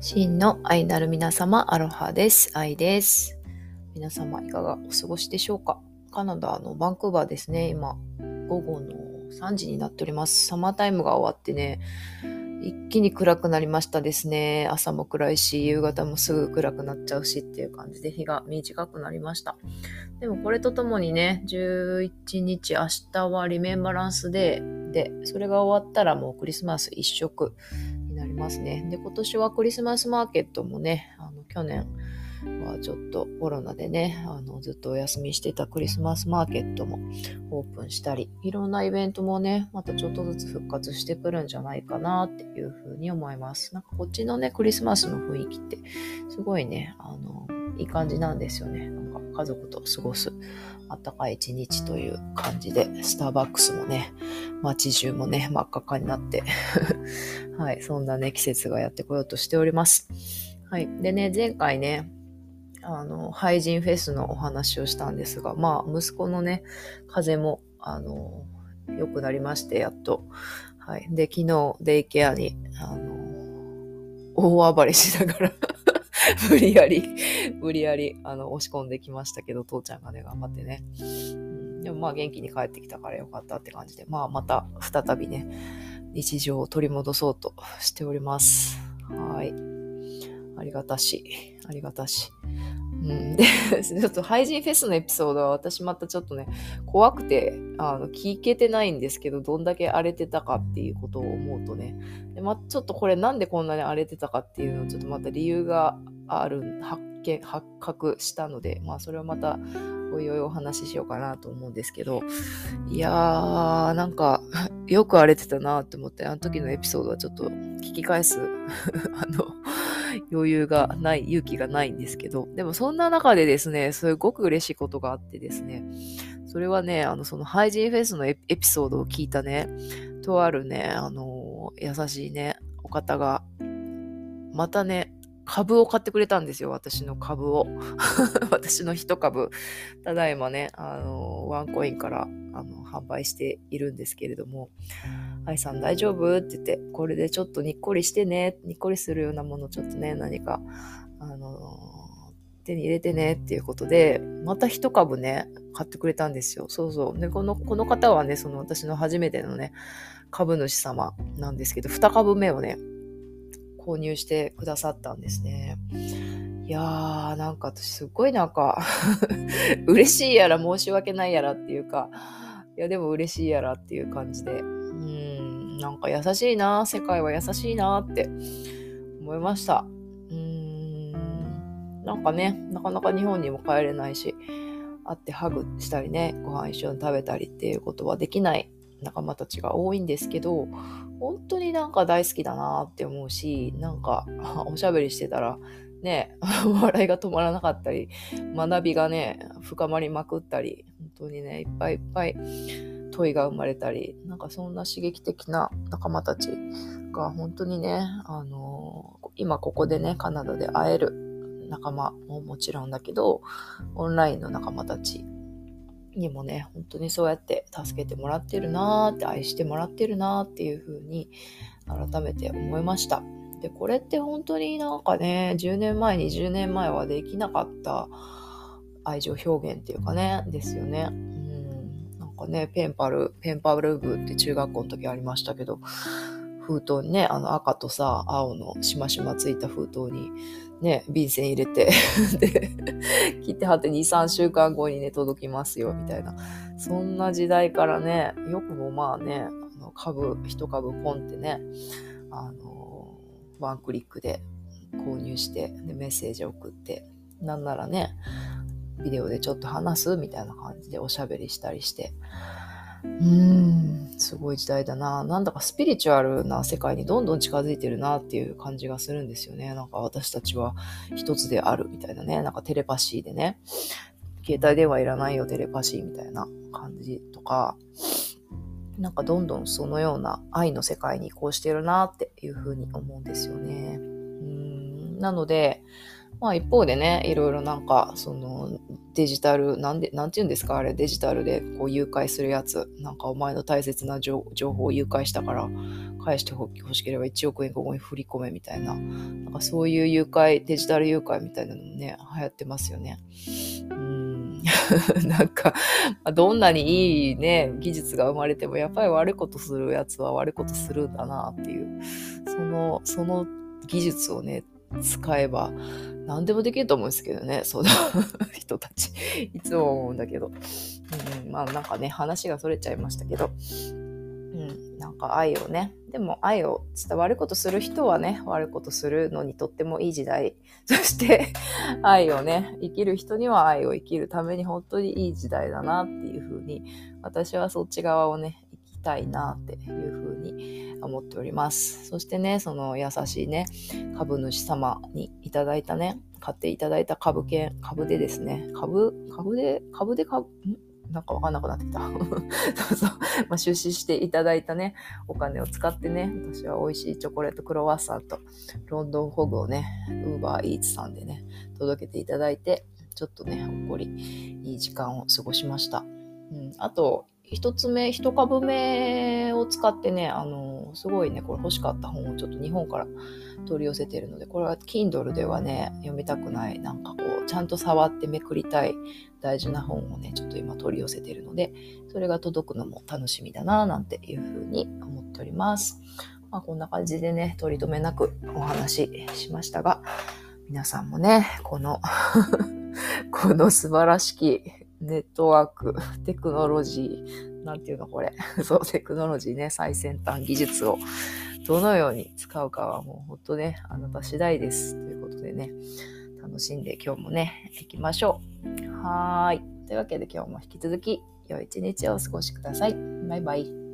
真の愛なる皆様、アロハです。愛です。皆様、いかがお過ごしでしょうか？カナダのバンクーバーですね。今、午後の3時になっております。サマータイムが終わってね、一気に暗くなりましたですね。朝も暗いし、夕方もすぐ暗くなっちゃうしっていう感じで日が短くなりました。でもこれとともにね、11日、明日はリメンバランスデーで、それが終わったらもうクリスマス一色なりますね。で、今年はクリスマスマーケットもね、あの去年、はちょっとコロナでね、あのずっとお休みしてたクリスマスマーケットもオープンしたり、いろんなイベントもね、またちょっとずつ復活してくるんじゃないかなっていうふうに思います。なんかこっちのね、クリスマスの雰囲気って、すごいね、あの、いい感じなんですよね。家族と過ごすあったかい一日という感じで、スターバックスもね、街中もね、真っ赤っかになって はい、そんなね、季節がやってこようとしております。はい。でね、前回ね、あの、廃人フェスのお話をしたんですが、まあ、息子のね、風邪も、あの、良くなりまして、やっと。はい。で、昨日、デイケアに、あの、大暴れしながら 無理やり、無理やり、あの、押し込んできましたけど、父ちゃんがね、頑張ってね。でもまあ元気に帰ってきたからよかったって感じで、まあまた再びね、日常を取り戻そうとしております。はい。ありがたし、ありがたし。うん、で、ちょっと廃人フェスのエピソードは私またちょっとね、怖くて、あの、聞けてないんですけど、どんだけ荒れてたかっていうことを思うとね、でま、ちょっとこれなんでこんなに荒れてたかっていうのをちょっとまた理由がある、発見、発覚したので、まあそれをまた、おいおいお話ししようかなと思うんですけど、いやー、なんか、よく荒れてたなって思って、あの時のエピソードはちょっと聞き返す、あの、余裕がない、勇気がないんですけど、でもそんな中でですね、すごく嬉しいことがあってですね、それはね、あの、そのハイジンフェスのエピソードを聞いたね、とあるね、あの、優しいね、お方が、またね、株を買ってくれたんですよ、私の株を。私の一株。ただいまね、あの、ワンコインからあの販売しているんですけれども、愛さん大丈夫？って言って、これでちょっとにっこりしてね、にっこりするようなものちょっとね、何か、あの、手に入れてねっていうことで、また一株ね、買ってくれたんですよ。そうそう。で、この、この方はね、その私の初めてのね、株主様なんですけど、二株目をね、購入してくださったんですね。いやー、なんか私すっごいなんか 嬉しいやら申し訳ないやらっていうか、いやでも嬉しいやらっていう感じで、うん、なんか優しいな、世界は優しいなって思いました。うん、なんかね、なかなか日本にも帰れないし、会ってハグしたりね、ご飯一緒に食べたりっていうことはできない仲間たちが多いんですけど、本当になんか大好きだなって思うし、なんか おしゃべりしてたら、ね、笑いが止まらなかったり、学びがね、深まりまくったり、本当にね、いっぱいいっぱい問いが生まれたり、なんかそんな刺激的な仲間たちが本当にね、あのー、今ここでね、カナダで会える仲間ももちろんだけど、オンラインの仲間たちにもね、本当にそうやって助けてもらってるなーって、愛してもらってるなーっていう風に改めて思いました。で、これって本当になんかね、10年前、20年前はできなかった愛情表現っていうかね、ですよね。うん、なんかね、ペンパル、ペンパル部って中学校の時ありましたけど、封筒にね、あの赤とさ、青のしましまついた封筒に、ね、便箋入れて で、切って貼って2、3週間後にね、届きますよ、みたいな。そんな時代からね、よくもまあね、あの株、一株ポンってね、あの、ワンクリックで購入して、で、メッセージ送って、なんならね、ビデオでちょっと話すみたいな感じでおしゃべりしたりして、うーん、すごい時代だな。なんだかスピリチュアルな世界にどんどん近づいてるなっていう感じがするんですよね。なんか私たちは一つであるみたいなね。なんかテレパシーでね。携帯電話いらないよ、テレパシーみたいな感じとか、なんかどんどんそのような愛の世界に移行してるなっていうふうに思うんですよね。うんなので、まあ一方でね、いろいろなんか、そのデジタル、なんで、なんて言うんですか？あれ、デジタルでこう誘拐するやつ。なんかお前の大切な情報を誘拐したから、返してほしければ1億円ここに振り込めみたいな。なんかそういう誘拐、デジタル誘拐みたいなのもね、流行ってますよね。うん なんか、どんなにいいね、技術が生まれても、やっぱり悪いことするやつは悪いことするんだなっていう、その、その技術をね、使えば何でもできると思うんですけどね、その 人たち。いつも思うんだけど。うん、まあなんかね、話がそれちゃいましたけど。うん、なんか愛をね。でも愛を伝わることする人はね、悪いことするのにとってもいい時代。そして愛をね、生きる人には愛を生きるために本当にいい時代だなっていうふうに、私はそっち側をね、たいなっていうふうに思っております。そしてね、その優しいね、株主様にいただいたね、買っていただいた株券、株でですね、株、株で、株で株、ん？なんかわかんなくなってきた。そうそう。まあ、出資していただいたね、お金を使ってね、私は美味しいチョコレートクロワッサンとロンドンホグをね、ウーバーイーツさんでね、届けていただいて、ちょっとね、ほっこりいい時間を過ごしました。うん、あと、一つ目、一株目を使ってね、あの、すごいね、これ欲しかった本をちょっと日本から取り寄せてるので、これは Kindle ではね、読みたくない、なんかこう、ちゃんと触ってめくりたい大事な本をね、ちょっと今取り寄せてるので、それが届くのも楽しみだな、なんていうふうに思っております。まあ、こんな感じでね、取り留めなくお話ししましたが、皆さんもね、この この素晴らしきネットワーク、テクノロジー、なんていうのこれ。そう、テクノロジーね、最先端技術をどのように使うかはもうほんとね、あなた次第です。ということでね、楽しんで今日もね、行きましょう。はーい。というわけで今日も引き続き良い一日をお過ごしください。バイバイ。